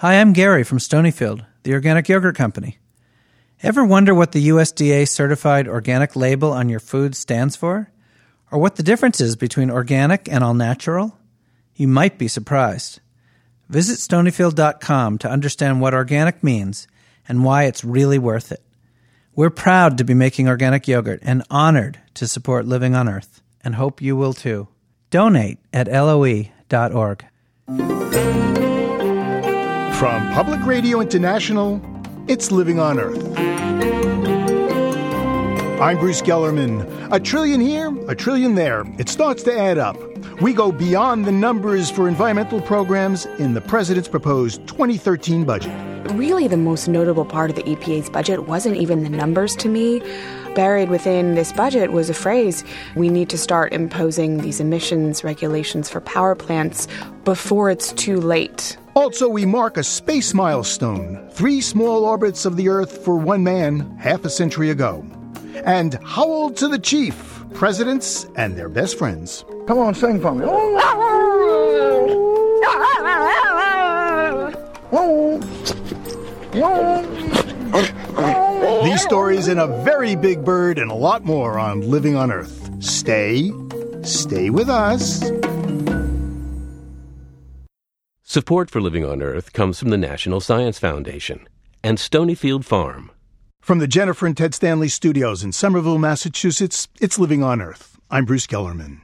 Hi, I'm Gary from Stonyfield, the organic yogurt company. Ever wonder what the USDA certified organic label on your food stands for? Or what the difference is between organic and all natural? You might be surprised. Visit stonyfield.com to understand what organic means and why it's really worth it. We're proud to be making organic yogurt and honored to support Living on Earth, and hope you will too. Donate at loe.org. From Public Radio International, it's Living on Earth. I'm Bruce Gellerman. A trillion here, a trillion there. It starts to add up. We go beyond the numbers for environmental programs in the president's proposed 2013 budget. Really, the most notable part of the EPA's budget wasn't even the numbers to me. Buried within this budget was a phrase we need to start imposing these emissions regulations for power plants before it's too late. Also, we mark a space milestone three small orbits of the Earth for one man half a century ago. And Howl to the Chief, presidents and their best friends. Come on, sing for me. These stories and a very big bird and a lot more on Living on Earth. Stay, stay with us. Support for Living on Earth comes from the National Science Foundation and Stonyfield Farm. From the Jennifer and Ted Stanley studios in Somerville, Massachusetts, it's Living on Earth. I'm Bruce Gellerman.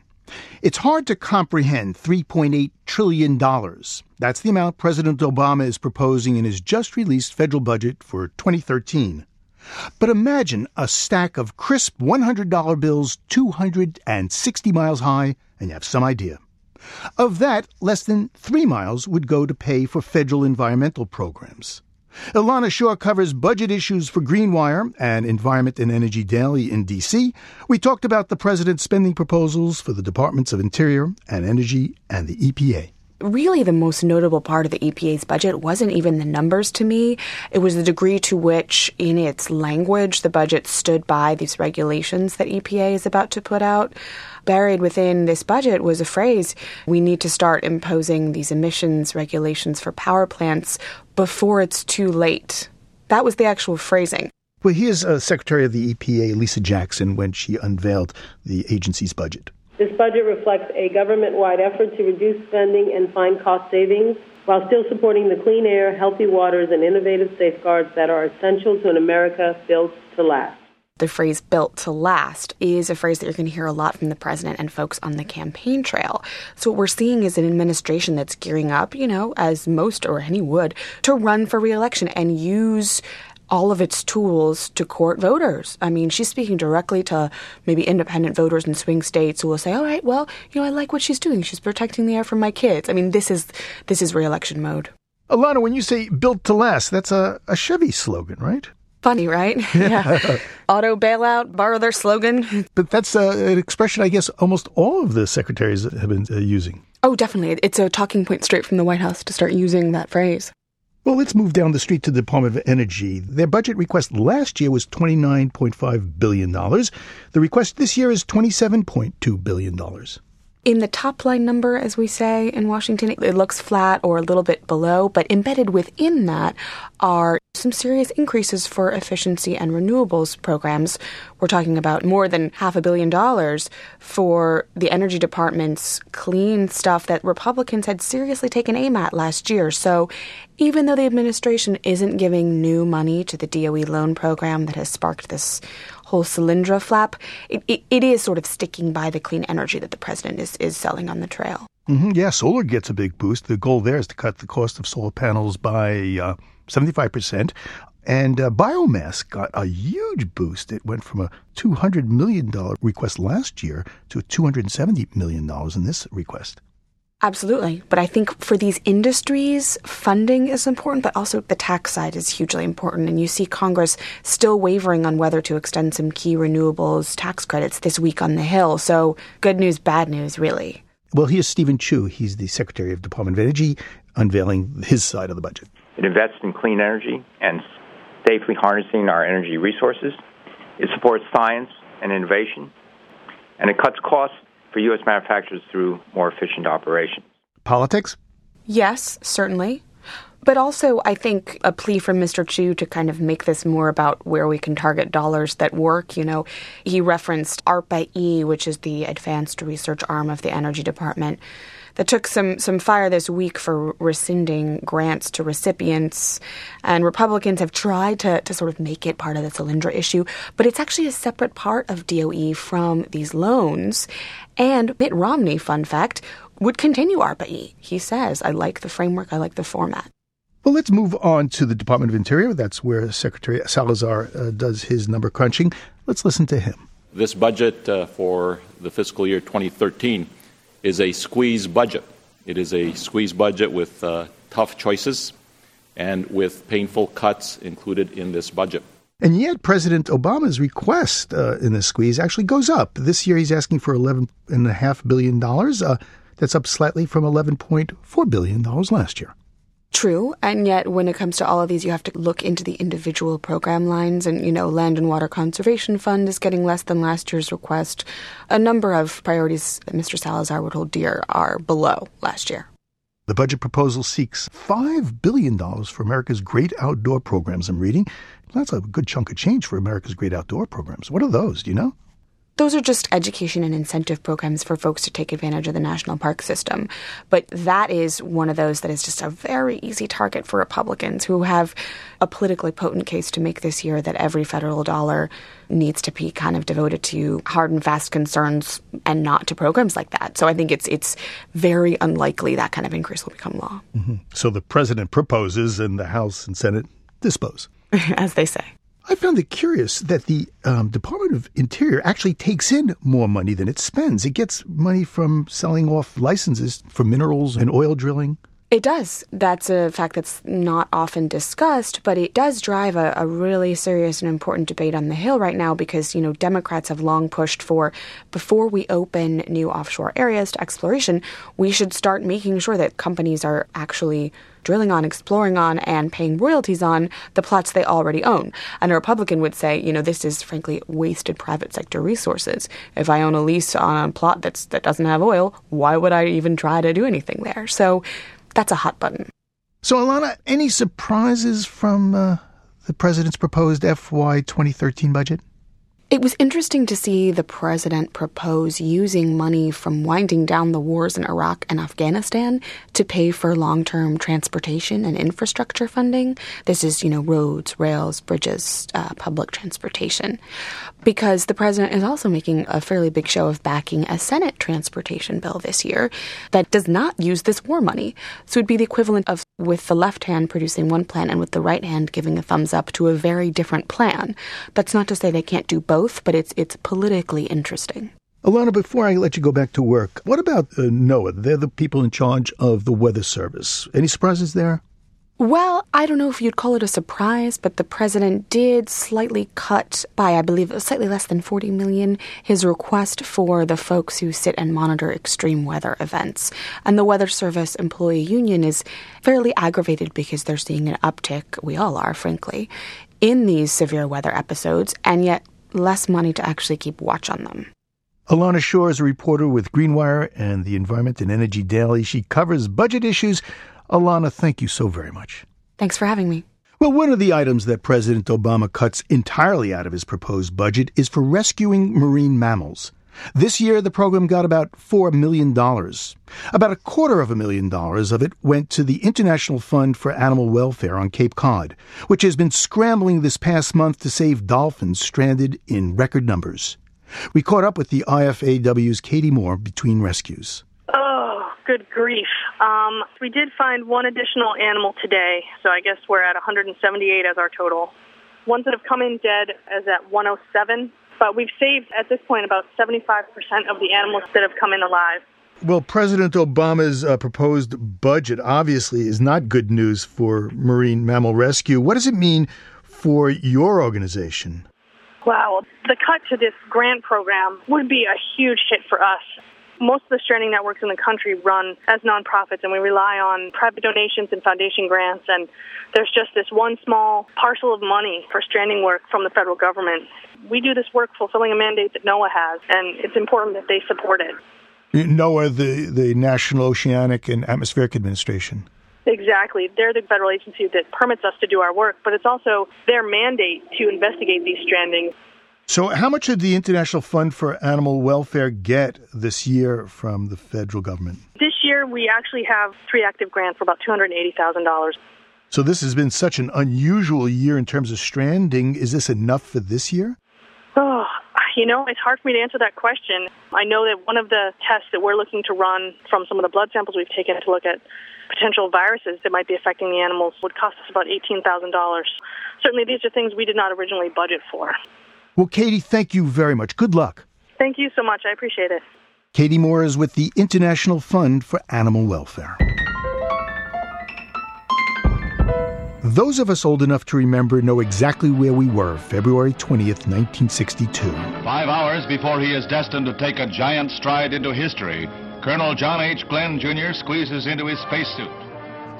It's hard to comprehend $3.8 trillion. That's the amount President Obama is proposing in his just released federal budget for 2013. But imagine a stack of crisp $100 bills 260 miles high, and you have some idea. Of that, less than three miles would go to pay for federal environmental programs. Elana Schor covers budget issues for Greenwire and Environment and Energy Daily in D.C. We talked about the president's spending proposals for the Departments of Interior and Energy and the EPA really the most notable part of the EPA's budget wasn't even the numbers to me. It was the degree to which, in its language, the budget stood by these regulations that EPA is about to put out. Buried within this budget was a phrase we need to start imposing these emissions regulations for power plants before it's too late. That was the actual phrasing. Well, here's uh, Secretary of the EPA, Lisa Jackson, when she unveiled the agency's budget. This budget reflects a government wide effort to reduce spending and find cost savings while still supporting the clean air, healthy waters, and innovative safeguards that are essential to an America built to last. The phrase built to last is a phrase that you're going to hear a lot from the president and folks on the campaign trail. So, what we're seeing is an administration that's gearing up, you know, as most or any would, to run for reelection and use all of its tools to court voters. I mean, she's speaking directly to maybe independent voters in swing states who will say, "All right, well, you know, I like what she's doing. She's protecting the air from my kids." I mean, this is this is reelection mode. Elana, when you say "built to last," that's a, a Chevy slogan, right? Funny, right? yeah. Auto bailout, borrow their slogan. But that's uh, an expression I guess almost all of the secretaries have been uh, using. Oh, definitely. It's a talking point straight from the White House to start using that phrase. Well, let's move down the street to the Department of Energy. Their budget request last year was $29.5 billion. The request this year is $27.2 billion. In the top line number, as we say in Washington, it looks flat or a little bit below, but embedded within that are some serious increases for efficiency and renewables programs. We're talking about more than half a billion dollars for the Energy Department's clean stuff that Republicans had seriously taken aim at last year. So even though the administration isn't giving new money to the DOE loan program that has sparked this whole Solyndra flap, it, it, it is sort of sticking by the clean energy that the president is, is selling on the trail. Mm-hmm. Yeah, solar gets a big boost. The goal there is to cut the cost of solar panels by uh, 75%. And uh, biomass got a huge boost. It went from a $200 million request last year to $270 million in this request. Absolutely. But I think for these industries, funding is important, but also the tax side is hugely important. And you see Congress still wavering on whether to extend some key renewables tax credits this week on the Hill. So good news, bad news, really. Well, here's Steven Chu. He's the Secretary of Department of Energy, unveiling his side of the budget. It invests in clean energy and safely harnessing our energy resources. It supports science and innovation, and it cuts costs for U.S. manufacturers through more efficient operations. Politics? Yes, certainly. But also, I think a plea from Mr. Chu to kind of make this more about where we can target dollars that work. You know, he referenced ARPA-E, which is the advanced research arm of the Energy Department that took some some fire this week for rescinding grants to recipients. And Republicans have tried to, to sort of make it part of the Solyndra issue, but it's actually a separate part of DOE from these loans. And Mitt Romney, fun fact, would continue ARPA-E. He says, I like the framework, I like the format. Well, let's move on to the Department of Interior. That's where Secretary Salazar uh, does his number crunching. Let's listen to him. This budget uh, for the fiscal year 2013 is a squeeze budget. It is a squeeze budget with uh, tough choices and with painful cuts included in this budget. And yet, President Obama's request uh, in the squeeze actually goes up. This year, he's asking for $11.5 billion. Uh, that's up slightly from $11.4 billion last year. True, and yet when it comes to all of these, you have to look into the individual program lines. And, you know, Land and Water Conservation Fund is getting less than last year's request. A number of priorities that Mr. Salazar would hold dear are below last year. The budget proposal seeks $5 billion for America's great outdoor programs, I'm reading. That's a good chunk of change for America's great outdoor programs. What are those? Do you know? Those are just education and incentive programs for folks to take advantage of the national park system. But that is one of those that is just a very easy target for Republicans who have a politically potent case to make this year that every federal dollar needs to be kind of devoted to hard and fast concerns and not to programs like that. So I think it's it's very unlikely that kind of increase will become law. Mm-hmm. So the president proposes and the House and Senate dispose. As they say. I found it curious that the um, Department of Interior actually takes in more money than it spends. It gets money from selling off licenses for minerals and oil drilling. It does. That's a fact that's not often discussed, but it does drive a, a, really serious and important debate on the Hill right now because, you know, Democrats have long pushed for before we open new offshore areas to exploration, we should start making sure that companies are actually drilling on, exploring on, and paying royalties on the plots they already own. And a Republican would say, you know, this is frankly wasted private sector resources. If I own a lease on a plot that's that doesn't have oil, why would I even try to do anything there? So that's a hot button. So, Elana, any surprises from uh, the president's proposed FY 2013 budget? It was interesting to see the president propose using money from winding down the wars in Iraq and Afghanistan to pay for long term transportation and infrastructure funding. This is, you know, roads, rails, bridges, uh, public transportation. Because the president is also making a fairly big show of backing a Senate transportation bill this year that does not use this war money. So it'd be the equivalent of with the left hand producing one plan and with the right hand giving a thumbs up to a very different plan. That's not to say they can't do both, but it's it's politically interesting. Elana, before I let you go back to work, what about uh, NOAA? They're the people in charge of the Weather Service. Any surprises there? Well, I don't know if you'd call it a surprise, but the president did slightly cut by, I believe, slightly less than 40 million his request for the folks who sit and monitor extreme weather events. And the Weather Service Employee Union is fairly aggravated because they're seeing an uptick, we all are, frankly, in these severe weather episodes, and yet less money to actually keep watch on them. Elana Schor is a reporter with Greenwire and the Environment and Energy Daily. She covers budget issues Elana, thank you so very much. Thanks for having me. Well, one of the items that President Obama cuts entirely out of his proposed budget is for rescuing marine mammals. This year, the program got about $4 million. About a quarter of a million dollars of it went to the International Fund for Animal Welfare on Cape Cod, which has been scrambling this past month to save dolphins stranded in record numbers. We caught up with the IFAW's Katie Moore between rescues. Oh, good grief. Um, we did find one additional animal today, so I guess we're at 178 as our total. Ones that have come in dead is at 107, but we've saved at this point about 75% of the animals that have come in alive. Well, President Obama's uh, proposed budget obviously is not good news for marine mammal rescue. What does it mean for your organization? Wow, the cut to this grant program would be a huge hit for us. Most of the stranding networks in the country run as nonprofits, and we rely on private donations and foundation grants. And there's just this one small parcel of money for stranding work from the federal government. We do this work fulfilling a mandate that NOAA has, and it's important that they support it. NOAA, the, the National Oceanic and Atmospheric Administration. Exactly. They're the federal agency that permits us to do our work, but it's also their mandate to investigate these strandings. So, how much did the International Fund for Animal Welfare get this year from the federal government? This year, we actually have three active grants for about $280,000. So, this has been such an unusual year in terms of stranding. Is this enough for this year? Oh, you know, it's hard for me to answer that question. I know that one of the tests that we're looking to run from some of the blood samples we've taken to look at potential viruses that might be affecting the animals would cost us about $18,000. Certainly, these are things we did not originally budget for. Well, Katie, thank you very much. Good luck. Thank you so much. I appreciate it. Katie Moore is with the International Fund for Animal Welfare. Those of us old enough to remember know exactly where we were February 20th, 1962. Five hours before he is destined to take a giant stride into history, Colonel John H. Glenn Jr. squeezes into his spacesuit.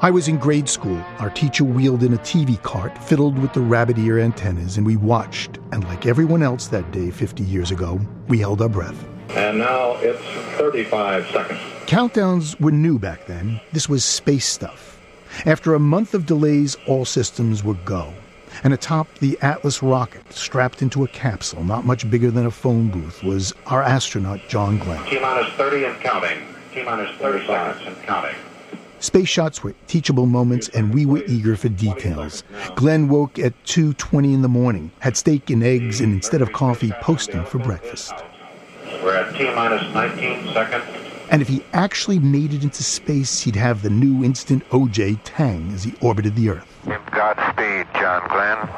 I was in grade school. Our teacher wheeled in a TV cart fiddled with the rabbit ear antennas, and we watched. And like everyone else that day 50 years ago, we held our breath. And now it's 35 seconds. Countdowns were new back then. This was space stuff. After a month of delays, all systems were go. And atop the Atlas rocket, strapped into a capsule not much bigger than a phone booth, was our astronaut John Glenn. T minus 30 and counting. T minus 30 seconds and counting. Space shots were teachable moments, and we were eager for details. Glenn woke at 2.20 in the morning, had steak and eggs, and instead of coffee, Postum for breakfast. We're at T minus 19 seconds. And if he actually made it into space, he'd have the new instant OJ tang as he orbited the Earth. Godspeed, John Glenn.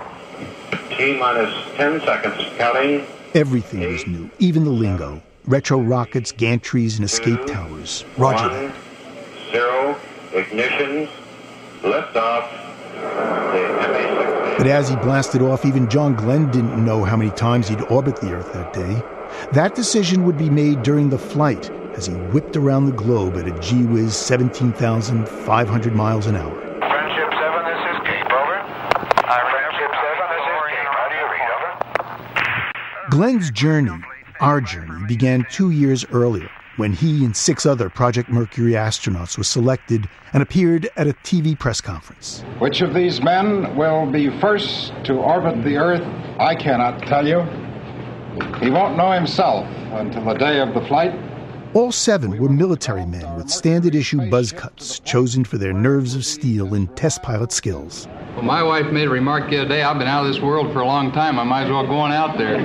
T minus 10 seconds, counting. Everything was new, even the lingo. Retro rockets, gantries, and escape towers. Roger that. Zero, ignition, liftoff. But as he blasted off, even John Glenn didn't know how many times he'd orbit the Earth that day. That decision would be made during the flight as he whipped around the globe at a gee whiz 17,500 miles an hour. Friendship 7, this is Cape, over. Friendship 7, this is Cape. How do you read, over? Glenn's journey, our journey, began two years earlier when he and six other Project Mercury astronauts were selected and appeared at a TV press conference. Which of these men will be first to orbit the Earth? I cannot tell you. He won't know himself until the day of the flight. All seven were military men with standard issue buzz cuts, chosen for their nerves of steel and test pilot skills. Well, my wife made a remark the other day I've been out of this world for a long time. I might as well go on out there.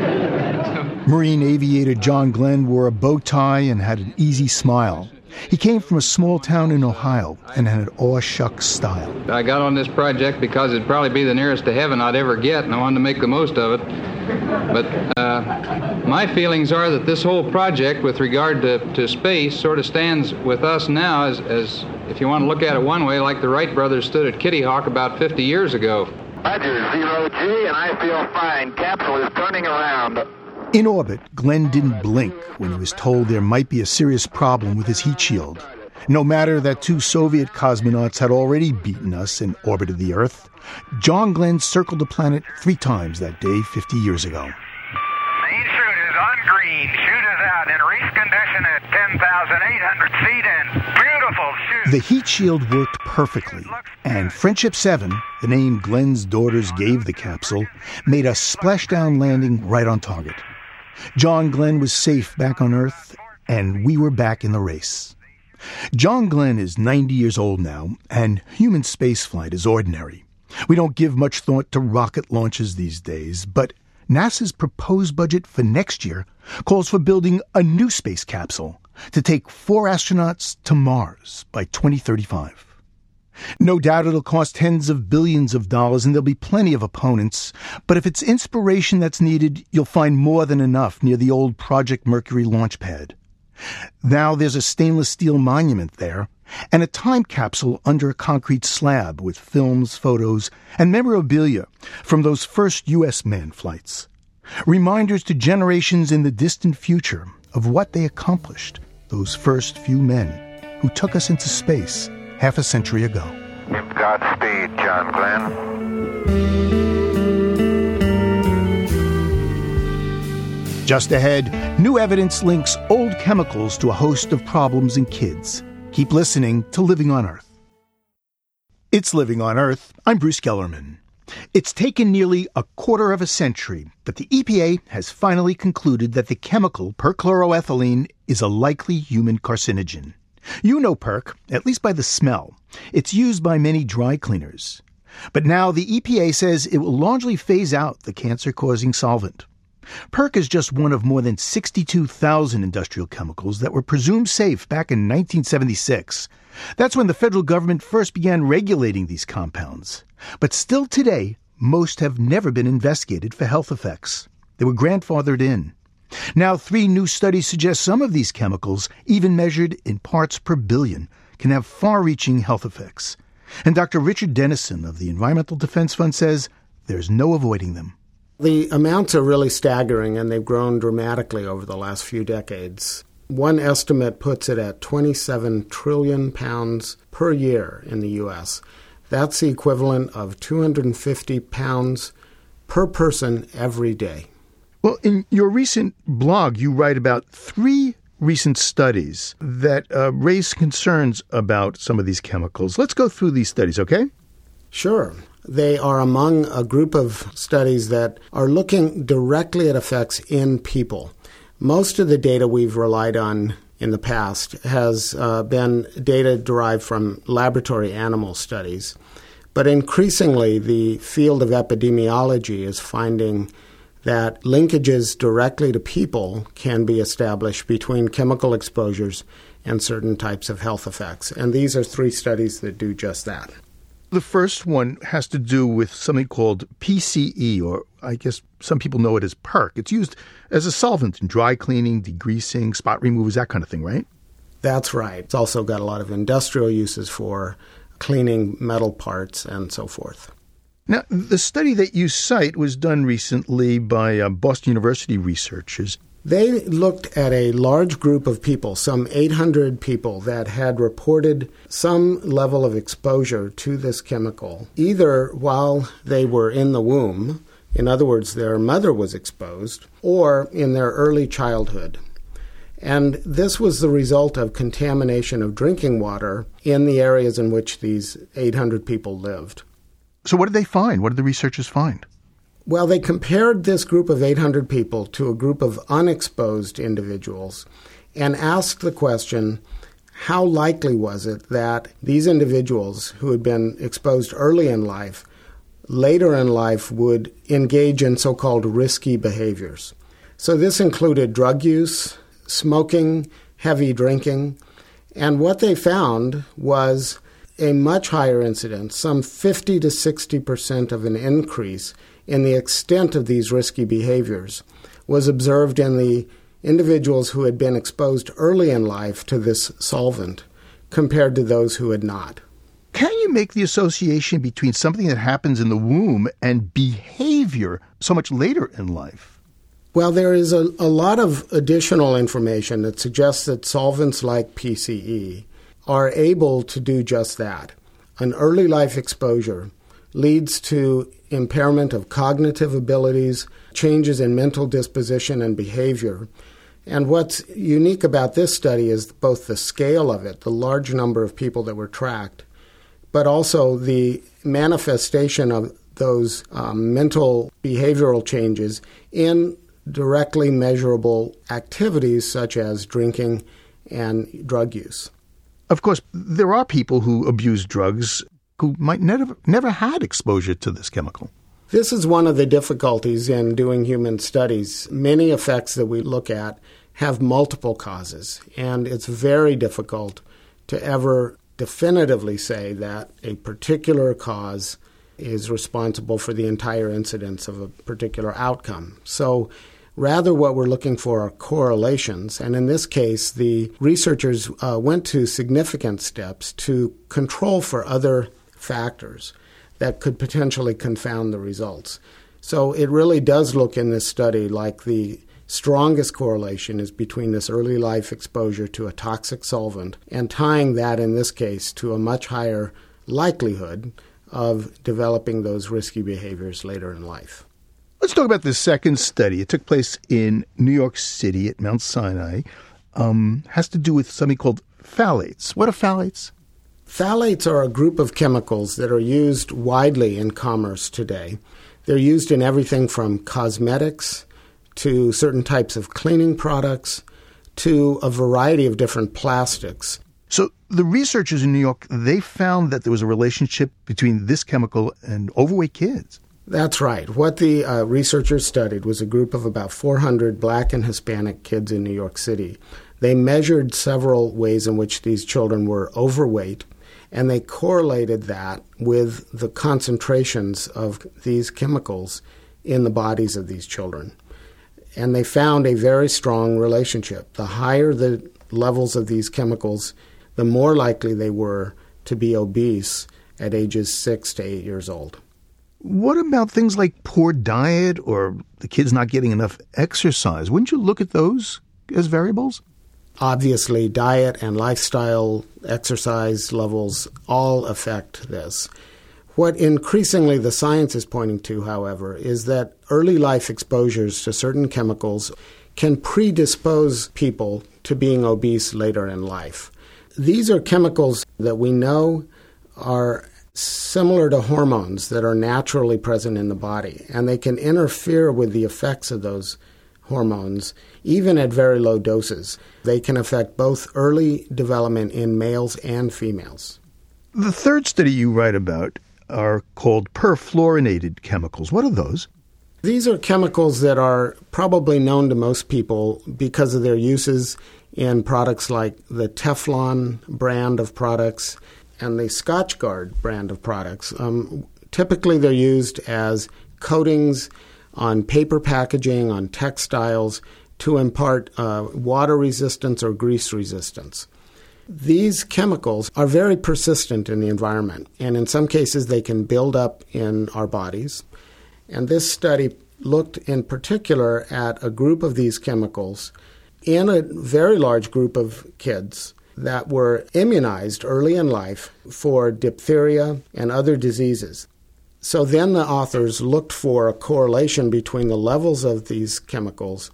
Marine aviator John Glenn wore a bow tie and had an easy smile. He came from a small town in Ohio and had an aw shucks style. I got on this project because it'd probably be the nearest to heaven I'd ever get, and I wanted to make the most of it. But uh, my feelings are that this whole project, with regard to, to space, sort of stands with us now as, as, if you want to look at it one way, like the Wright brothers stood at Kitty Hawk about 50 years ago. Roger, zero G, and I feel fine. Capsule is turning around. In orbit, Glenn didn't blink when he was told there might be a serious problem with his heat shield. No matter that two Soviet cosmonauts had already beaten us and orbited the Earth, John Glenn circled the planet three times that day 50 years ago. Main chute is on green. Chute is out in reef condition at 10,800 feet and beautiful chute. The heat shield worked perfectly, and Friendship 7, the name Glenn's daughters gave the capsule, made a splashdown landing right on target. John Glenn was safe back on Earth, and we were back in the race. John Glenn is 90 years old now, and human spaceflight is ordinary. We don't give much thought to rocket launches these days, but NASA's proposed budget for next year calls for building a new space capsule to take four astronauts to Mars by 2035. No doubt it'll cost tens of billions of dollars and there'll be plenty of opponents, but if it's inspiration that's needed, you'll find more than enough near the old Project Mercury launch pad. Now there's a stainless steel monument there and a time capsule under a concrete slab with films, photos, and memorabilia from those first U.S. manned flights. Reminders to generations in the distant future of what they accomplished, those first few men who took us into space half a century ago. Godspeed, John Glenn. Just ahead, new evidence links old chemicals to a host of problems in kids. Keep listening to Living on Earth. It's Living on Earth. I'm Bruce Gellerman. It's taken nearly a quarter of a century, but the EPA has finally concluded that the chemical perchloroethylene is a likely human carcinogen. You know perc, at least by the smell. It's used by many dry cleaners. But now the EPA says it will largely phase out the cancer causing solvent. Perc is just one of more than 62,000 industrial chemicals that were presumed safe back in 1976. That's when the federal government first began regulating these compounds. But still today, most have never been investigated for health effects. They were grandfathered in. Now, three new studies suggest some of these chemicals, even measured in parts per billion, can have far reaching health effects. And Dr. Richard Denison of the Environmental Defense Fund says there's no avoiding them. The amounts are really staggering, and they've grown dramatically over the last few decades. One estimate puts it at 27 trillion pounds per year in the U.S. That's the equivalent of 250 pounds per person every day. Well, in your recent blog, you write about three recent studies that uh, raise concerns about some of these chemicals. Let's go through these studies, okay? Sure. They are among a group of studies that are looking directly at effects in people. Most of the data we've relied on in the past has uh, been data derived from laboratory animal studies. But increasingly, the field of epidemiology is finding that linkages directly to people can be established between chemical exposures and certain types of health effects. And these are three studies that do just that. The first one has to do with something called PCE, or I guess some people know it as PERC. It's used as a solvent in dry cleaning, degreasing, spot removers, that kind of thing, right? That's right. It's also got a lot of industrial uses for cleaning metal parts and so forth. Now, the study that you cite was done recently by uh, Boston University researchers. They looked at a large group of people, some 800 people, that had reported some level of exposure to this chemical, either while they were in the womb, in other words, their mother was exposed, or in their early childhood. And this was the result of contamination of drinking water in the areas in which these 800 people lived. So, what did they find? What did the researchers find? Well, they compared this group of 800 people to a group of unexposed individuals and asked the question how likely was it that these individuals who had been exposed early in life, later in life, would engage in so called risky behaviors? So, this included drug use, smoking, heavy drinking, and what they found was a much higher incidence, some 50 to 60 percent of an increase in the extent of these risky behaviors was observed in the individuals who had been exposed early in life to this solvent compared to those who had not. Can you make the association between something that happens in the womb and behavior so much later in life? Well, there is a, a lot of additional information that suggests that solvents like PCE are able to do just that. An early life exposure leads to impairment of cognitive abilities, changes in mental disposition and behavior. And what's unique about this study is both the scale of it, the large number of people that were tracked, but also the manifestation of those um, mental behavioral changes in directly measurable activities such as drinking and drug use. Of course, there are people who abuse drugs who might never, never had exposure to this chemical. This is one of the difficulties in doing human studies. Many effects that we look at have multiple causes, and it's very difficult to ever definitively say that a particular cause is responsible for the entire incidence of a particular outcome. So, rather, what we're looking for are correlations, and in this case, the researchers uh, went to significant steps to control for other factors that could potentially confound the results. So it really does look in this study like the strongest correlation is between this early life exposure to a toxic solvent and tying that, in this case, to a much higher likelihood of developing those risky behaviors later in life. Let's talk about the second study. It took place in New York City at Mount Sinai. Um, has to do with something called phthalates. What are phthalates? Phthalates are a group of chemicals that are used widely in commerce today. They're used in everything from cosmetics to certain types of cleaning products to a variety of different plastics. So the researchers in New York, they found that there was a relationship between this chemical and overweight kids. That's right. What the uh, researchers studied was a group of about 400 black and Hispanic kids in New York City. They measured several ways in which these children were overweight, and they correlated that with the concentrations of these chemicals in the bodies of these children. And they found a very strong relationship. The higher the levels of these chemicals, the more likely they were to be obese at ages six to eight years old. What about things like poor diet or the kids not getting enough exercise? Wouldn't you look at those as variables? Obviously, diet and lifestyle, exercise levels all affect this. What increasingly the science is pointing to, however, is that early life exposures to certain chemicals can predispose people to being obese later in life. These are chemicals that we know are similar to hormones that are naturally present in the body, and they can interfere with the effects of those hormones, even at very low doses. They can affect both early development in males and females. The third study you write about are called perfluorinated chemicals. What are those? These are chemicals that are probably known to most people because of their uses in products like the Teflon brand of products and the Scotchgard brand of products. Um, typically, they're used as coatings on paper packaging, on textiles, to impart uh, water resistance or grease resistance. These chemicals are very persistent in the environment, and in some cases, they can build up in our bodies. And this study looked in particular at a group of these chemicals in a very large group of kids that were immunized early in life for diphtheria and other diseases. So then the authors looked for a correlation between the levels of these chemicals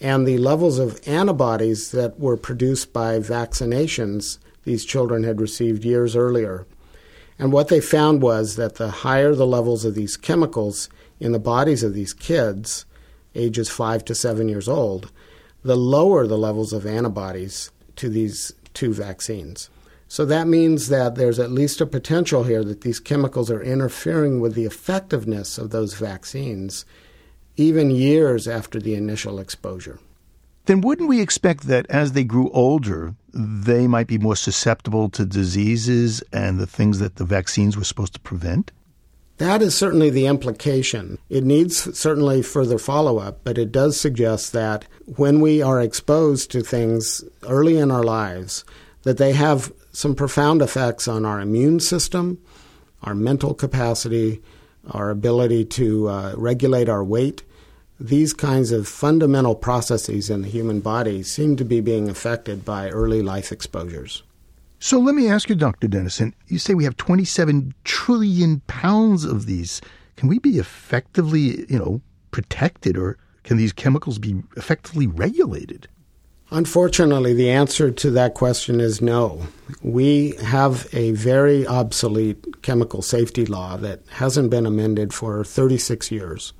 and the levels of antibodies that were produced by vaccinations these children had received years earlier. And what they found was that the higher the levels of these chemicals in the bodies of these kids, ages 5 to 7 years old, the lower the levels of antibodies to these two vaccines. So that means that there's at least a potential here that these chemicals are interfering with the effectiveness of those vaccines even years after the initial exposure. Then wouldn't we expect that as they grew older, they might be more susceptible to diseases and the things that the vaccines were supposed to prevent? That is certainly the implication. It needs certainly further follow up, but it does suggest that when we are exposed to things early in our lives, that they have some profound effects on our immune system, our mental capacity, our ability to uh, regulate our weight. These kinds of fundamental processes in the human body seem to be being affected by early life exposures. So let me ask you, Dr. Denison, you say we have 27 trillion pounds of these. Can we be effectively, you know, protected or can these chemicals be effectively regulated? Unfortunately, the answer to that question is no. We have a very obsolete chemical safety law that hasn't been amended for 36 years.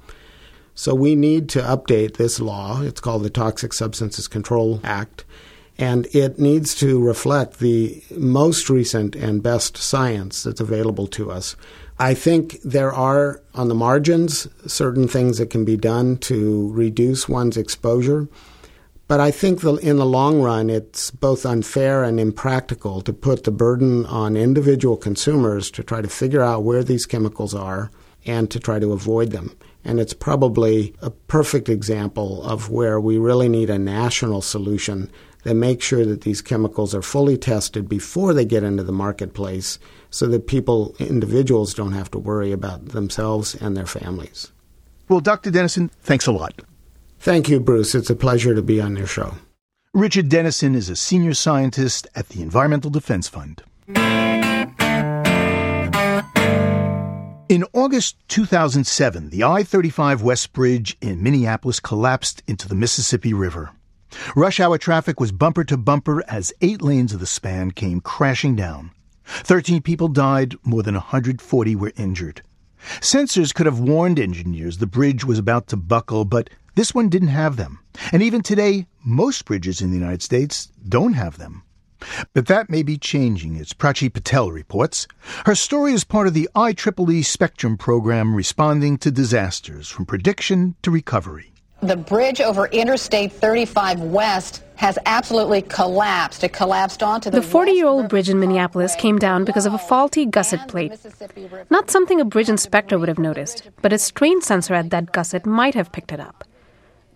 So we need to update this law. It's called the Toxic Substances Control Act and it needs to reflect the most recent and best science that's available to us. I think there are, on the margins, certain things that can be done to reduce one's exposure. But I think the, in the long run, it's both unfair and impractical to put the burden on individual consumers to try to figure out where these chemicals are and to try to avoid them. And it's probably a perfect example of where we really need a national solution that make sure that these chemicals are fully tested before they get into the marketplace so that people, individuals, don't have to worry about themselves and their families. Well, Dr. Denison, thanks a lot. Thank you, Bruce. It's a pleasure to be on your show. Richard Denison is a senior scientist at the Environmental Defense Fund. In August 2007, the I 35 West Bridge in Minneapolis collapsed into the Mississippi River. Rush hour traffic was bumper to bumper as eight lanes of the span came crashing down. 13 people died, more than 140 were injured. Sensors could have warned engineers the bridge was about to buckle, but this one didn't have them. And even today, most bridges in the United States don't have them. But that may be changing, as Prachi Patel reports. Her story is part of the IEEE Spectrum program responding to disasters from prediction to recovery. The bridge over Interstate 35 West has absolutely collapsed. It collapsed onto the. The 40 year old bridge in Minneapolis came down because of a faulty gusset plate. Not something a bridge inspector would have noticed, but a strain sensor at that gusset might have picked it up.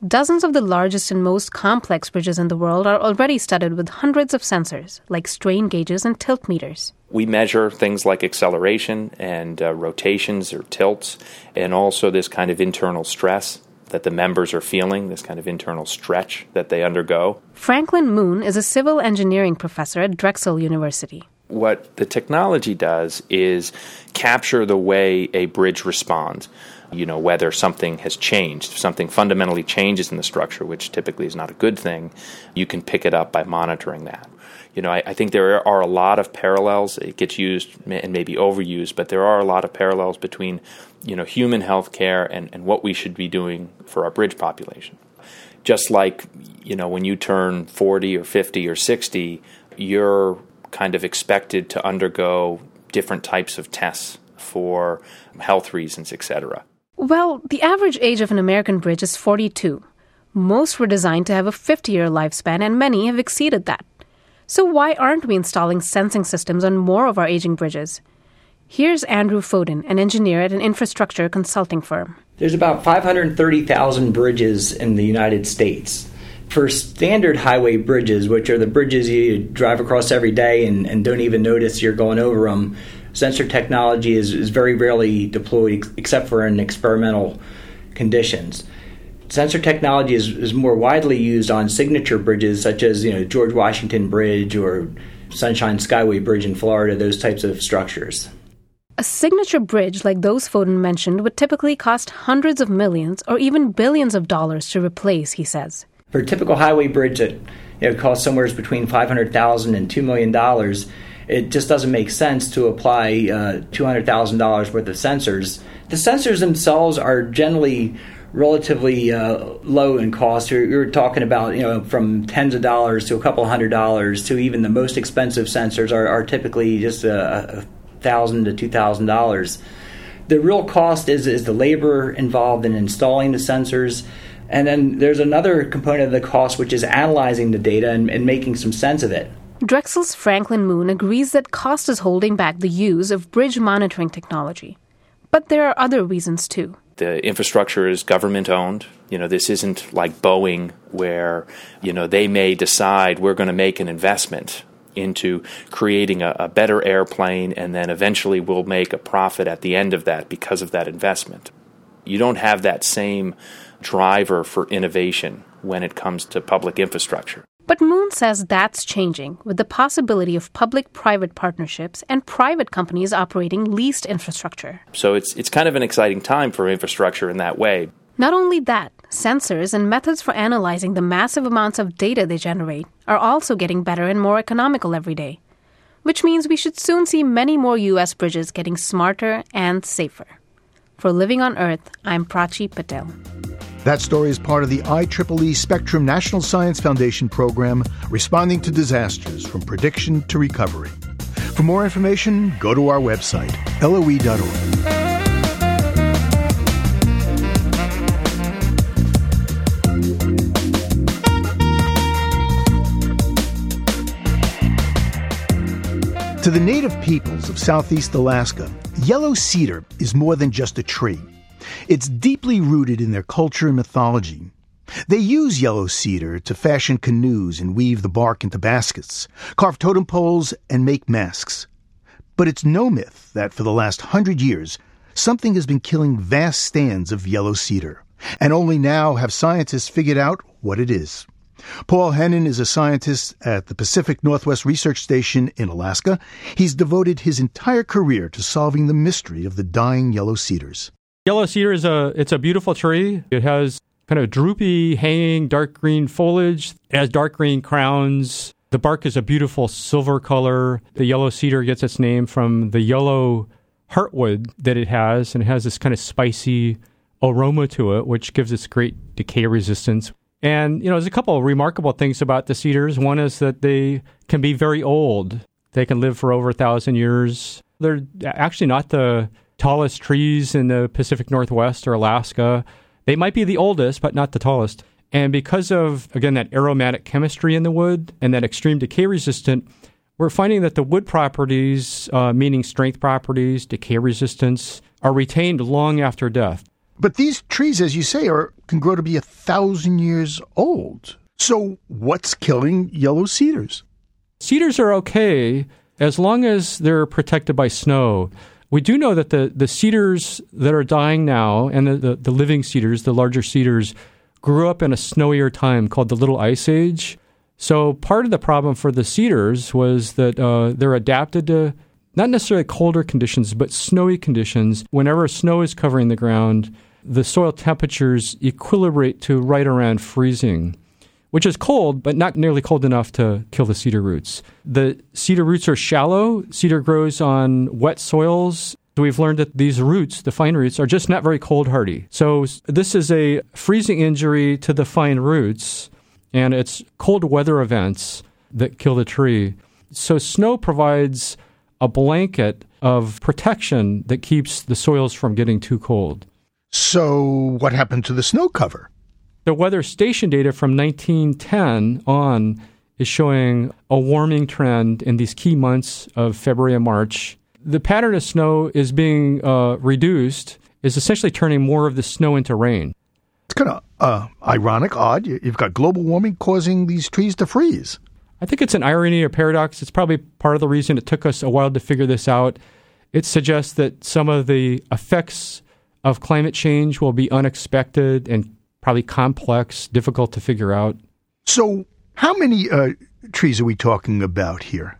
Dozens of the largest and most complex bridges in the world are already studded with hundreds of sensors, like strain gauges and tilt meters. We measure things like acceleration and uh, rotations or tilts, and also this kind of internal stress that the members are feeling, this kind of internal stretch that they undergo. Franklin Moon is a civil engineering professor at Drexel University. What the technology does is capture the way a bridge responds. You know, whether something has changed, something fundamentally changes in the structure, which typically is not a good thing, you can pick it up by monitoring that. You know, I, I think there are a lot of parallels. It gets used and maybe overused, but there are a lot of parallels between you know, human health care and, and what we should be doing for our bridge population. Just like, you know, when you turn 40 or 50 or 60, you're kind of expected to undergo different types of tests for health reasons, etc. Well, the average age of an American bridge is 42. Most were designed to have a 50 year lifespan, and many have exceeded that. So, why aren't we installing sensing systems on more of our aging bridges? Here's Andrew Foden, an engineer at an infrastructure consulting firm. There's about 530,000 bridges in the United States. For standard highway bridges, which are the bridges you drive across every day and, and don't even notice you're going over them, sensor technology is, is very rarely deployed except for in experimental conditions. Sensor technology is, is more widely used on signature bridges such as you know George Washington Bridge or Sunshine Skyway Bridge in Florida, those types of structures. A signature bridge like those Foden mentioned would typically cost hundreds of millions or even billions of dollars to replace, he says. For a typical highway bridge that you know, costs somewhere between $500,000 and $2 million, it just doesn't make sense to apply uh, $200,000 worth of sensors. The sensors themselves are generally relatively uh, low in cost. You're, you're, talking about you know from tens of dollars to a couple hundred dollars to even the most expensive sensors are, are typically just a, a thousand to two thousand dollars. The real cost is is the labor involved in installing the sensors. And then there's another component of the cost, which is analyzing the data and, and making some sense of it. Drexel's Franklin Moon agrees that cost is holding back the use of bridge monitoring technology. But there are other reasons too. The infrastructure is government owned. You know, this isn't like Boeing where, you know, they may decide we're going to make an investment into creating a, a, better airplane, and then eventually we'll make a profit at the end of that because of that investment. You don't have that same driver for innovation when it comes to public infrastructure. But Moon says that's changing with the possibility of public private partnerships and private companies operating leased infrastructure. So it's, it's kind of an exciting time for infrastructure in that way. Not only that, sensors and methods for analyzing the massive amounts of data they generate are also getting better and more economical every day, which means we should soon see many more U.S. bridges getting smarter and safer. For Living on Earth, I'm Prachi Patel. That story is part of the IEEE Spectrum National Science Foundation program responding to disasters from prediction to recovery. For more information, go to our website, loe.org. To the native peoples of southeast Alaska, yellow cedar is more than just a tree. It's deeply rooted in their culture and mythology. They use yellow cedar to fashion canoes and weave the bark into baskets, carve totem poles, and make masks. But it's no myth that for the last hundred years, something has been killing vast stands of yellow cedar, and only now have scientists figured out what it is. Paul Hennon is a scientist at the Pacific Northwest Research Station in Alaska. He's devoted his entire career to solving the mystery of the dying yellow cedars. Yellow cedar is a it's a beautiful tree. It has kind of droopy, hanging, dark green foliage. It has dark green crowns. The bark is a beautiful silver color. The yellow cedar gets its name from the yellow heartwood that it has, and it has this kind of spicy aroma to it, which gives it great decay resistance. And, you know, there's a couple of remarkable things about the cedars. One is that they can be very old. They can live for over a thousand years. They're actually not the tallest trees in the Pacific Northwest or Alaska. They might be the oldest, but not the tallest. And because of, again, that aromatic chemistry in the wood and that extreme decay resistant, we're finding that the wood properties, uh, meaning strength properties, decay resistance, are retained long after death. But these trees, as you say, are can grow to be a thousand years old. So what's killing yellow cedars? Cedars are okay as long as they're protected by snow. We do know that the, the cedars that are dying now and the, the, the living cedars, the larger cedars, grew up in a snowier time called the Little Ice Age. So part of the problem for the cedars was that uh, they're adapted to not necessarily colder conditions, but snowy conditions. Whenever snow is covering the ground, the soil temperatures equilibrate to right around freezing, which is cold, but not nearly cold enough to kill the cedar roots. The cedar roots are shallow. Cedar grows on wet soils. We've learned that these roots, the fine roots, are just not very cold hardy. So this is a freezing injury to the fine roots, and it's cold weather events that kill the tree. So snow provides a blanket of protection that keeps the soils from getting too cold. So, what happened to the snow cover? The weather station data from 1910 on is showing a warming trend in these key months of February and March. The pattern of snow is being uh, reduced, is essentially turning more of the snow into rain. It's kind of uh, ironic, odd. You've got global warming causing these trees to freeze. I think it's an irony or paradox. It's probably part of the reason it took us a while to figure this out. It suggests that some of the effects of climate change will be unexpected and probably complex, difficult to figure out. So, how many uh, trees are we talking about here?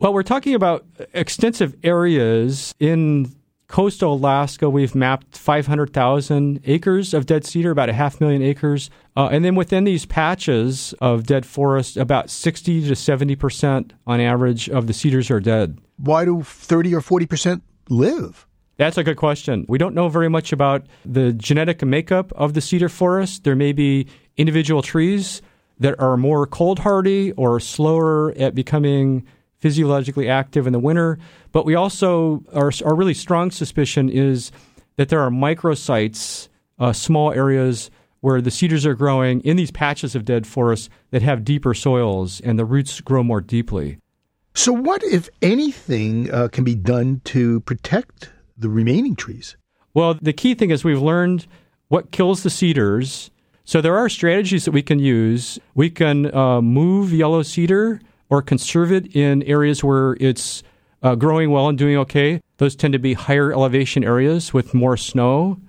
Well, we're talking about extensive areas in coastal Alaska, we've mapped 500,000 acres of dead cedar, about a half million acres. Uh, and then within these patches of dead forest, about 60 to 70% on average of the cedars are dead. Why do 30 or 40% live? That's a good question. We don't know very much about the genetic makeup of the cedar forest. There may be individual trees that are more cold hardy or slower at becoming physiologically active in the winter. But we also, our, our really strong suspicion is that there are microsites, uh, small areas where the cedars are growing in these patches of dead forests that have deeper soils and the roots grow more deeply. So, what, if anything, uh, can be done to protect the remaining trees? Well, the key thing is we've learned what kills the cedars. So, there are strategies that we can use. We can uh, move yellow cedar or conserve it in areas where it's uh, growing well and doing okay. Those tend to be higher elevation areas with more snow,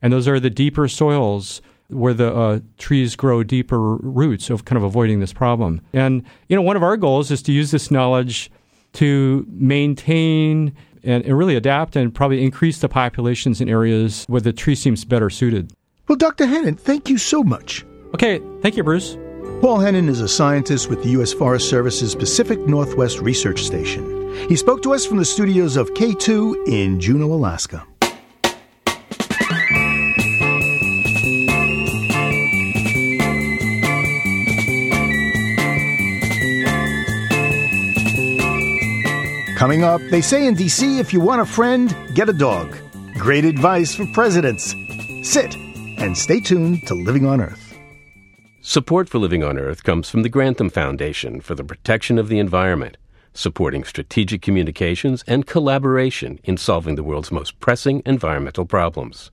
and those are the deeper soils where the uh, trees grow deeper roots of kind of avoiding this problem. And you know, one of our goals is to use this knowledge to maintain and, and really adapt and probably increase the populations in areas where the tree seems better suited. Well, Dr. Hennon, thank you so much. Okay, thank you, Bruce. Paul Hennon is a scientist with the U.S. Forest Service's Pacific Northwest Research Station. He spoke to us from the studios of KTOO in Juneau, Alaska. Coming up, they say in D.C. if you want a friend, get a dog. Great advice for presidents. Sit and stay tuned to Living on Earth. Support for Living on Earth comes from the Grantham Foundation for the Protection of the Environment, supporting strategic communications and collaboration in solving the world's most pressing environmental problems.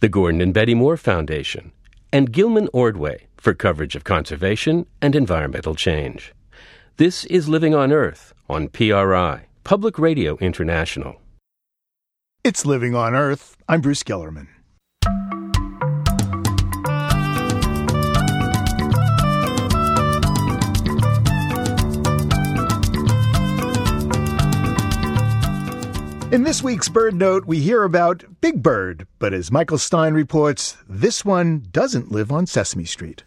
The Gordon and Betty Moore Foundation, and Gilman Ordway for coverage of conservation and environmental change. This is Living on Earth on PRI, Public Radio International. It's Living on Earth. I'm Bruce Gellerman. In this week's BirdNote, we hear about Big Bird, but as Michael Stein reports, this one doesn't live on Sesame Street.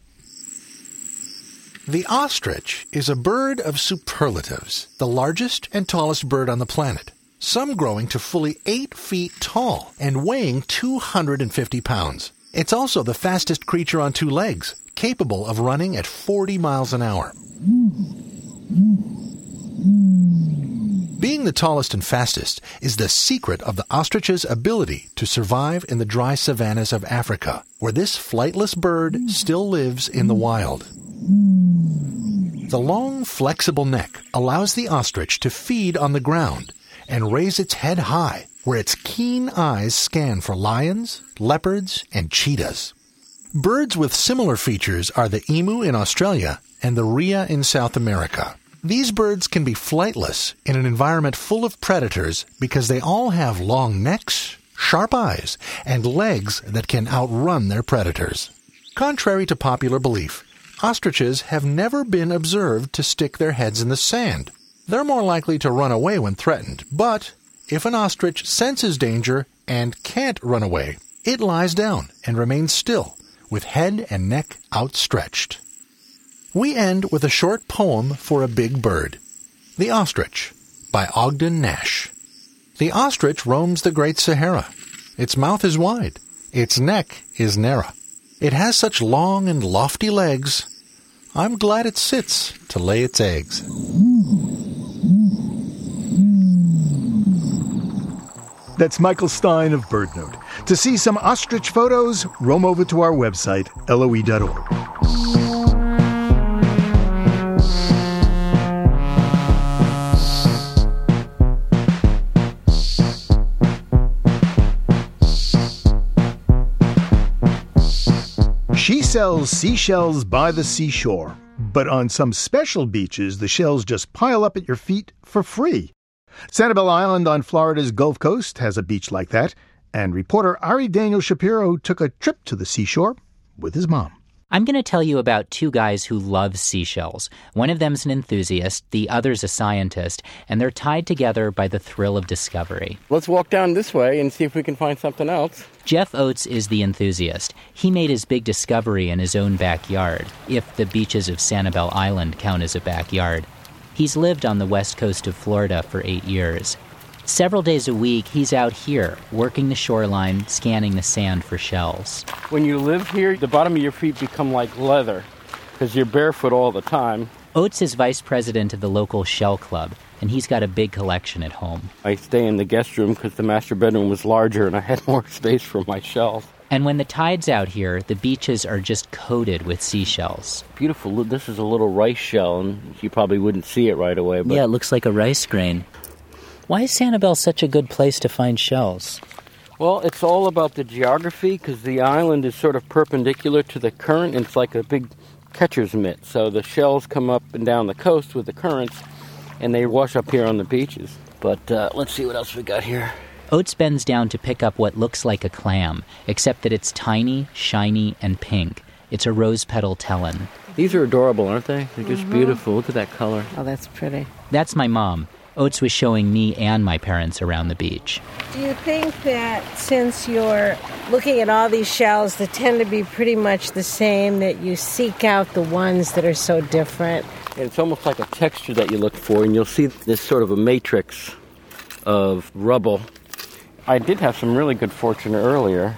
The ostrich is a bird of superlatives, the largest and tallest bird on the planet, some growing to fully 8 feet tall and weighing 250 pounds. It's also the fastest creature on two legs, capable of running at 40 miles an hour. Being the tallest and fastest is the secret of the ostrich's ability to survive in the dry savannas of Africa, where this flightless bird still lives in the wild. The long, flexible neck allows the ostrich to feed on the ground and raise its head high, where its keen eyes scan for lions, leopards, and cheetahs. Birds with similar features are the emu in Australia and the rhea in South America. These birds can be flightless in an environment full of predators because they all have long necks, sharp eyes, and legs that can outrun their predators. Contrary to popular belief, ostriches have never been observed to stick their heads in the sand. They're more likely to run away when threatened, but if an ostrich senses danger and can't run away, it lies down and remains still, with head and neck outstretched. We end with a short poem for a big bird The Ostrich by Ogden Nash. The ostrich roams the great Sahara. Its mouth is wide, its neck is narrow. It has such long and lofty legs. I'm glad it sits to lay its eggs. That's Michael Stein of BirdNote. To see some ostrich photos, roam over to our website, loe.org. sells seashells by the seashore, but on some special beaches, the shells just pile up at your feet for free. Sanibel Island on Florida's Gulf Coast has a beach like that, and reporter Ari Daniel Shapiro took a trip to the seashore with his mom. I'm going to tell you about two guys who love seashells. One of them's an enthusiast, the other's a scientist, and they're tied together by the thrill of discovery. Let's walk down this way and see if we can find something else. Jeff Oates is the enthusiast. He made his big discovery in his own backyard, if the beaches of Sanibel Island count as a backyard. He's lived on the west coast of Florida for eight years. Several days a week, he's out here, working the shoreline, scanning the sand for shells. When you live here, the bottom of your feet become like leather because you're barefoot all the time. Oates is vice president of the local shell club, and he's got a big collection at home. I stay in the guest room because the master bedroom was larger and I had more space for my shells. And when the tide's out here, the beaches are just coated with seashells. Beautiful. This is a little rice shell, and you probably wouldn't see it right away. But Yeah, it looks like a rice grain. Why is Sanibel such a good place to find shells? Well, it's all about the geography because the island is sort of perpendicular to the current. And it's like a big catcher's mitt. So the shells come up and down the coast with the currents, and they wash up here on the beaches. But uh, let's see what else we got here. Oates bends down to pick up what looks like a clam, except that it's tiny, shiny, and pink. It's a rose petal tellin. These are adorable, aren't they? They're just Mhm. beautiful. Look at that color. Oh, that's pretty. That's my mom. Oates was showing me and my parents around the beach. Do you think that since you're looking at all these shells that tend to be pretty much the same, that you seek out the ones that are so different? It's almost like a texture that you look for, and you'll see this sort of a matrix of rubble. I did have some really good fortune earlier.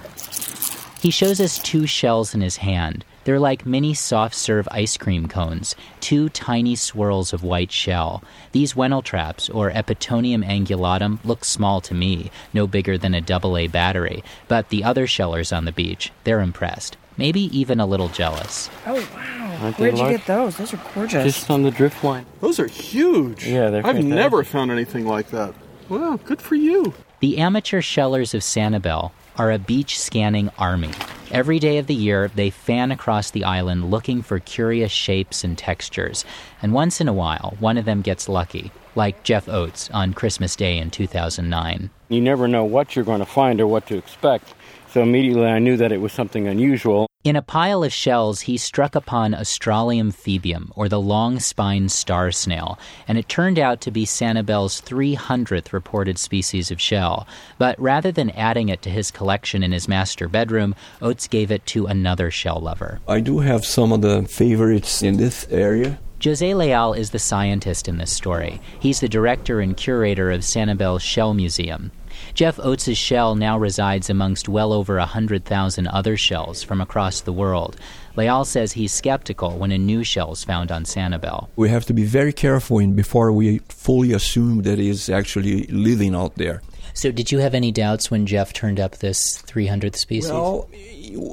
He shows us two shells in his hand. They're like mini soft serve ice cream cones, two tiny swirls of white shell. These wentletraps, or Epitonium angulatum, look small to me, no bigger than a double A battery, but the other shellers on the beach, they're impressed. Maybe even a little jealous. Oh, wow. Where'd you get those? Those are gorgeous. Just on the drift line. Those are huge. Yeah, they're I've fantastic. never found anything like that. Wow, good for you. The amateur shellers of Sanibel are a beach scanning army. Every day of the year, they fan across the island looking for curious shapes and textures. And once in a while, one of them gets lucky. like Jeff Oates on Christmas Day in 2009. You never know what you're going to find or what to expect, so immediately I knew that it was something unusual. In a pile of shells, he struck upon Astralium phoebium, or the long spined star snail, and it turned out to be Sanibel's 300th reported species of shell. But rather than adding it to his collection in his master bedroom, Oates gave it to another shell lover. I do have some of the favorites in this area. Jose Leal is the scientist in this story. He's the director and curator of Sanibel's Shell Museum. Jeff Oates' shell now resides amongst well over 100,000 other shells from across the world. Leal says he's skeptical when a new shell is found on Sanibel. We have to be very careful in before we fully assume that it's actually living out there. So, did you have any doubts when Jeff turned up this 300th species? Well,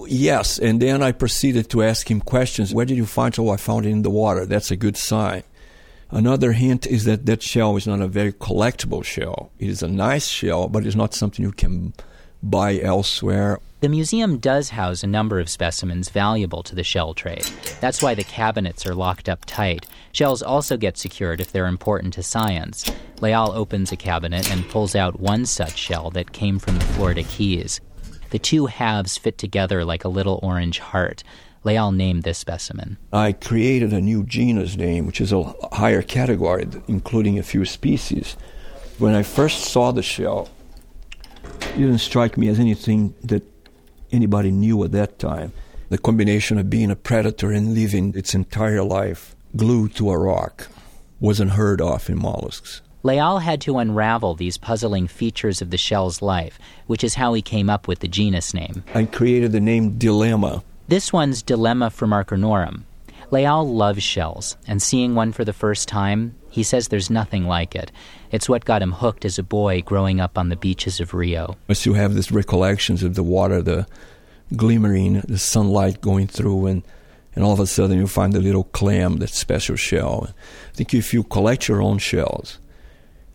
yes. And then I proceeded to ask him questions. Where did you find it? Oh, I found it in the water. That's a good sign. Another hint is that that shell is not a very collectible shell. It is a nice shell, but it's not something you can buy elsewhere. The museum does house a number of specimens valuable to the shell trade. That's why the cabinets are locked up tight. Shells also get secured if they're important to science. Leal opens a cabinet and pulls out one such shell that came from the Florida Keys. The two halves fit together like a little orange heart. Leal named this specimen. I created a new genus name, which is a higher category, including a few species. When I first saw the shell, it didn't strike me as anything that anybody knew at that time. The combination of being a predator and living its entire life glued to a rock wasn't unheard of in mollusks. Leal had to unravel these puzzling features of the shell's life, which is how he came up with the genus name. I created the name Dilemma this one's Dilemma frumarkernorum. Leal loves shells, and seeing one for the first time, he says there's nothing like it. It's what got him hooked as a boy growing up on the beaches of Rio. As you have these recollections of the water, the glimmering, the sunlight going through, and, and all of a sudden you find a little clam, that special shell. I think if you collect your own shells,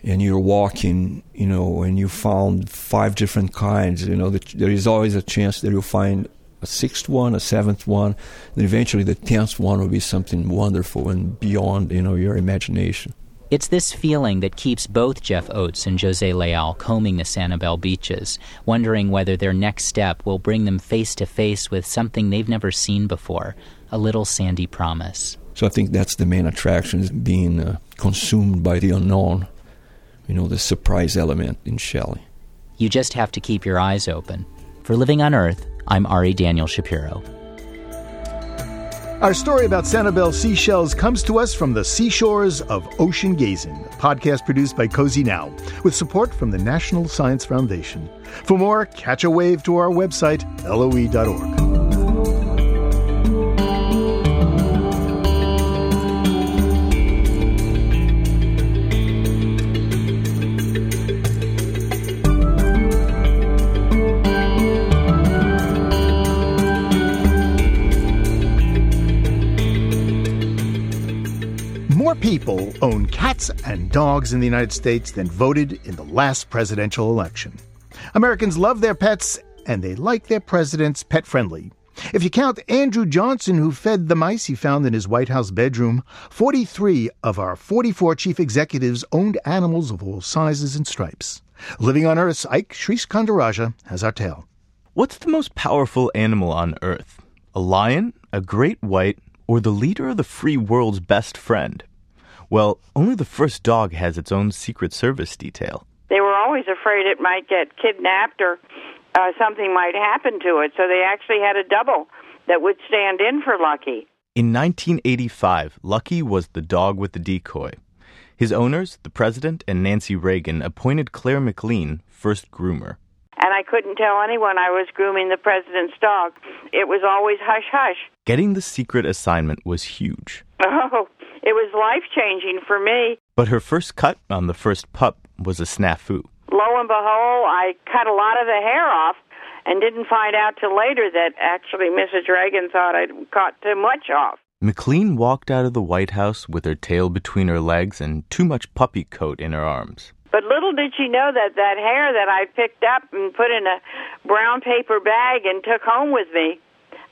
and you're walking, you know, and you found five different kinds, you know, there is always a chance that you'll find a sixth one, a seventh one, and eventually the tenth one will be something wonderful and beyond you know your imagination. It's this feeling that keeps both Jeff Oates and Jose Leal combing the Sanibel beaches, wondering whether their next step will bring them face to face with something they've never seen before a little sandy promise. So I think that's the main attraction, is being uh, consumed by the unknown, you know, the surprise element in Shelley. You just have to keep your eyes open. For Living on Earth, I'm Ari Daniel Shapiro. Our story about Sanibel seashells comes to us from the seashores of Ocean Gazing, a podcast produced by COSEE NOW, with support from the National Science Foundation. For more, catch a wave to our website, loe.org. own cats and dogs in the United States than voted in the last presidential election. Americans love their pets and they like their presidents pet friendly. If you count Andrew Johnson, who fed the mice he found in his White House bedroom, 43 of our 44 chief executives owned animals of all sizes and stripes. Living on Earth's Ike Sriskandarajah has our tale. What's the most powerful animal on Earth? A lion, a great white, or the leader of the free world's best friend? Well, only the first dog has its own Secret Service detail. They were always afraid it might get kidnapped or uh, something might happen to it, so they actually had a double that would stand in for Lucky. In 1985, Lucky was the dog with the decoy. His owners, the president and Nancy Reagan, appointed Claire McLean first groomer. And I couldn't tell anyone I was grooming the president's dog. It was always hush hush. Getting the secret assignment was huge. Oh, it was life changing for me. But her first cut on the first pup was a snafu. Lo and behold, I cut a lot of the hair off and didn't find out till later that actually Mrs. Reagan thought I'd cut too much off. McLean walked out of the White House with her tail between her legs and too much puppy coat in her arms. But little did she know that that hair that I picked up and put in a brown paper bag and took home with me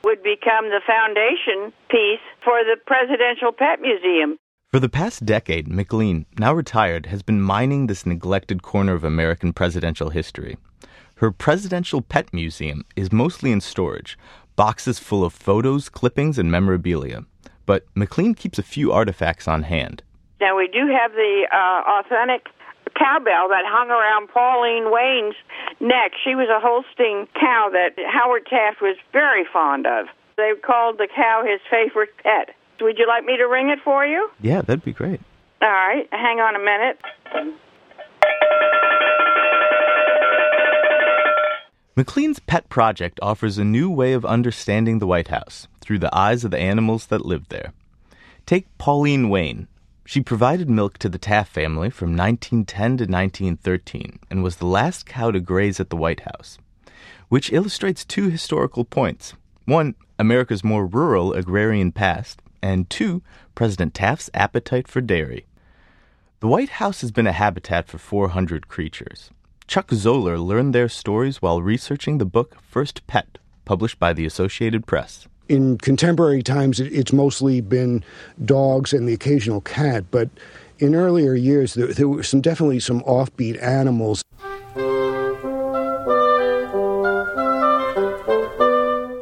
would become the foundation piece for the Presidential Pet Museum. For the past decade, McLean, now retired, has been mining this neglected corner of American presidential history. Her presidential pet museum is mostly in storage, boxes full of photos, clippings, and memorabilia. But McLean keeps a few artifacts on hand. Now, we do have the uh, authentic cowbell that hung around Pauline Wayne's neck. She was a Holstein cow that Howard Taft was very fond of. They called the cow his favorite pet. Would you like me to ring it for you? Yeah, that'd be great. All right, hang on a minute. McLean's pet project offers a new way of understanding the White House through the eyes of the animals that lived there. Take Pauline Wayne, she provided milk to the Taft family from 1910 to 1913 and was the last cow to graze at the White House, which illustrates two historical points. One, America's more rural agrarian past, and two, President Taft's appetite for dairy. The White House has been a habitat for 400 creatures. Chuck Zoeller learned their stories while researching the book First Pet, published by the Associated Press in contemporary times, it's mostly been dogs and the occasional cat, but in earlier years, there, there were some definitely some offbeat animals.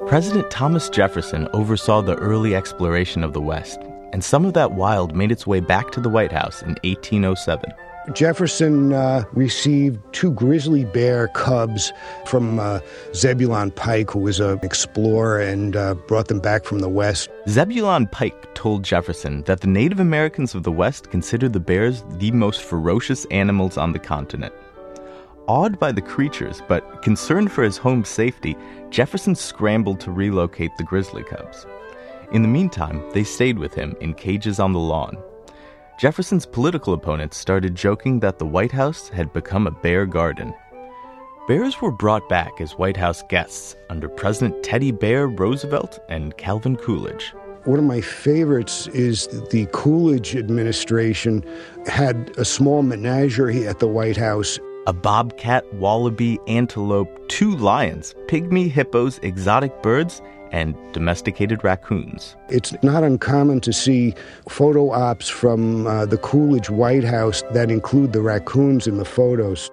President Thomas Jefferson oversaw the early exploration of the West, and some of that wild made its way back to the White House in 1807. Jefferson uh, received two grizzly bear cubs from uh, Zebulon Pike, who was an explorer, and uh, brought them back from the West. Zebulon Pike told Jefferson that the Native Americans of the West considered the bears the most ferocious animals on the continent. Awed by the creatures, but concerned for his home's safety, Jefferson scrambled to relocate the grizzly cubs. In the meantime, they stayed with him in cages on the lawn. Jefferson's political opponents started joking that the White House had become a bear garden. Bears were brought back as White House guests under President Teddy Bear Roosevelt and Calvin Coolidge. One of my favorites is the Coolidge administration had a small menagerie at the White House. A bobcat, wallaby, antelope, two lions, pygmy hippos, exotic birds, and domesticated raccoons. It's not uncommon to see photo ops from uh, the Coolidge White House that include the raccoons in the photos.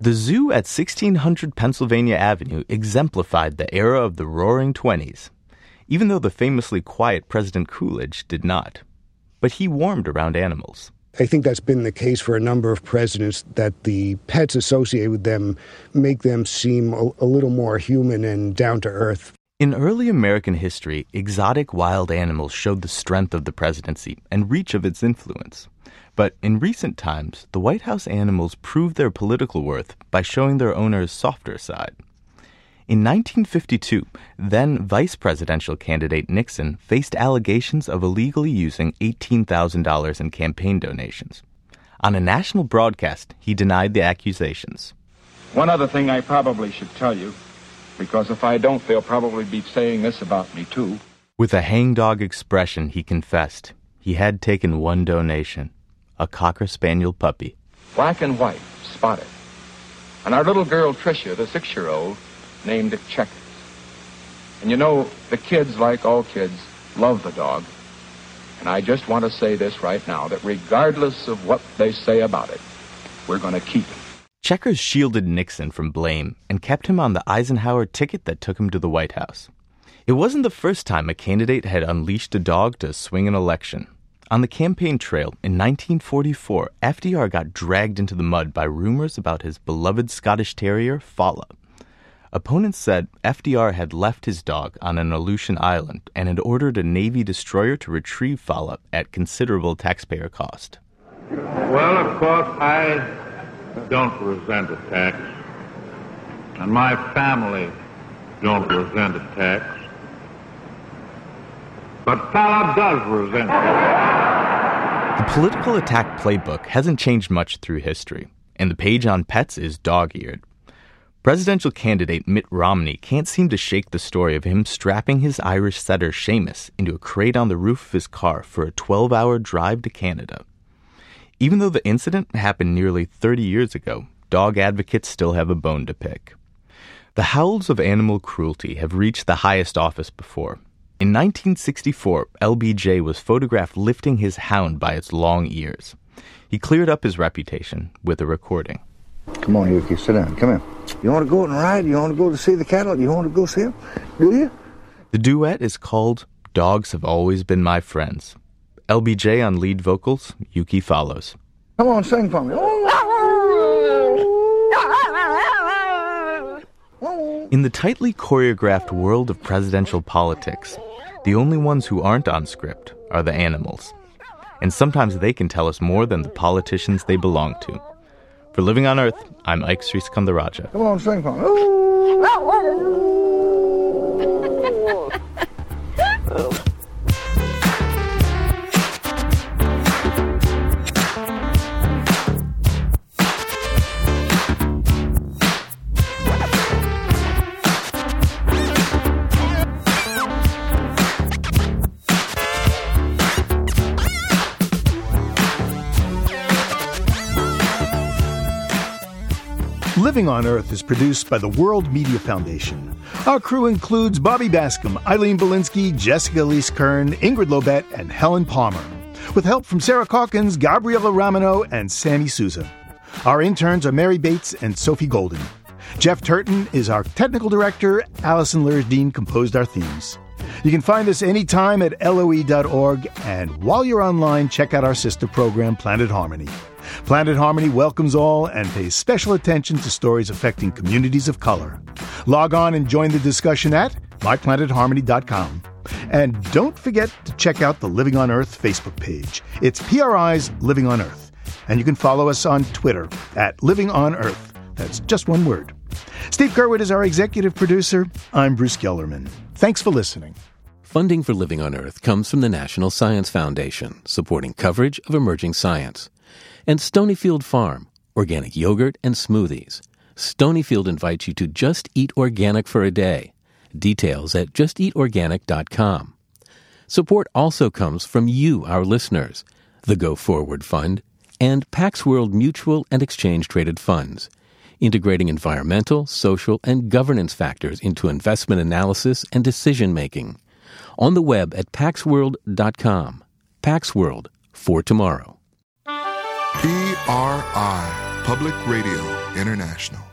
The zoo at 1600 Pennsylvania Avenue exemplified the era of the roaring 20s, even though the famously quiet President Coolidge did not. But he warmed around animals. I think that's been the case for a number of presidents that the pets associated with them make them seem a, a little more human and down to earth. In early American history, exotic wild animals showed the strength of the presidency and reach of its influence. But in recent times, the White House animals proved their political worth by showing their owner's softer side. In 1952, then vice presidential candidate Nixon faced allegations of illegally using $18,000 in campaign donations. On a national broadcast, he denied the accusations. One other thing I probably should tell you because if I don't, they'll probably be saying this about me, too. With a hangdog expression, he confessed he had taken one donation a Cocker Spaniel puppy. Black and white, spotted. And our little girl, Tricia, the six year old, named it Checkers. And you know, the kids, like all kids, love the dog. And I just want to say this right now that regardless of what they say about it, we're going to keep it. Checkers shielded Nixon from blame and kept him on the Eisenhower ticket that took him to the White House. It wasn't the first time a candidate had unleashed a dog to swing an election. On the campaign trail in 1944, FDR got dragged into the mud by rumors about his beloved Scottish Terrier, Fala. Opponents said FDR had left his dog on an Aleutian island and had ordered a Navy destroyer to retrieve Fala at considerable taxpayer cost. Well, of course, I don't resent attacks, and my family don't resent attacks. But Fala does resent it. The political attack playbook hasn't changed much through history, and the page on pets is dog eared. Presidential candidate Mitt Romney can't seem to shake the story of him strapping his Irish setter Seamus into a crate on the roof of his car for a 12 hour drive to Canada. Even though the incident happened nearly 30 years ago, dog advocates still have a bone to pick. The howls of animal cruelty have reached the highest office before. In 1964, LBJ was photographed lifting his hound by its long ears. He cleared up his reputation with a recording. Come on, Yuki, sit down. Come here. You want to go and ride? You want to go to see the cattle? You want to go see them? Do you? The duet is called Dogs Have Always Been My Friends. LBJ on lead vocals, Yuki follows. Come on, sing for me. In the tightly choreographed world of presidential politics, the only ones who aren't on script are the animals. And sometimes they can tell us more than the politicians they belong to. For Living on Earth, I'm Ike Sriskandarajah. Come on, sing for me. Living on Earth is produced by the World Media Foundation. Our crew includes Bobby Bascom, Eileen Bolinsky, Jessica Elise Kern, Ingrid Lobet, and Helen Palmer, with help from Sarah Calkins, Gabriela Ramino, and Sammy Souza. Our interns are Mary Bates and Sophie Golden. Jeff Turton is our technical director. Allison Lirish Dean composed our themes. You can find us anytime at loe.org, and while you're online, check out our sister program, Planet Harmony. Planet Harmony welcomes all and pays special attention to stories affecting communities of color. Log on and join the discussion at myplanetharmony.com. And don't forget to check out the Living on Earth Facebook page. It's PRI's Living on Earth. And you can follow us on Twitter at Living on Earth. That's just one word. Steve Curwood is our executive producer. I'm Bruce Gellerman. Thanks for listening. Funding for Living on Earth comes from the National Science Foundation, supporting coverage of emerging science and Stonyfield Farm, organic yogurt and smoothies. Stonyfield invites you to just eat organic for a day. Details at justeatorganic.com. Support also comes from you, our listeners, the Go Forward Fund, and Pax World Mutual and Exchange Traded Funds, integrating environmental, social, and governance factors into investment analysis and decision making. On the web at paxworld.com. Pax World for tomorrow. PRI, Public Radio International.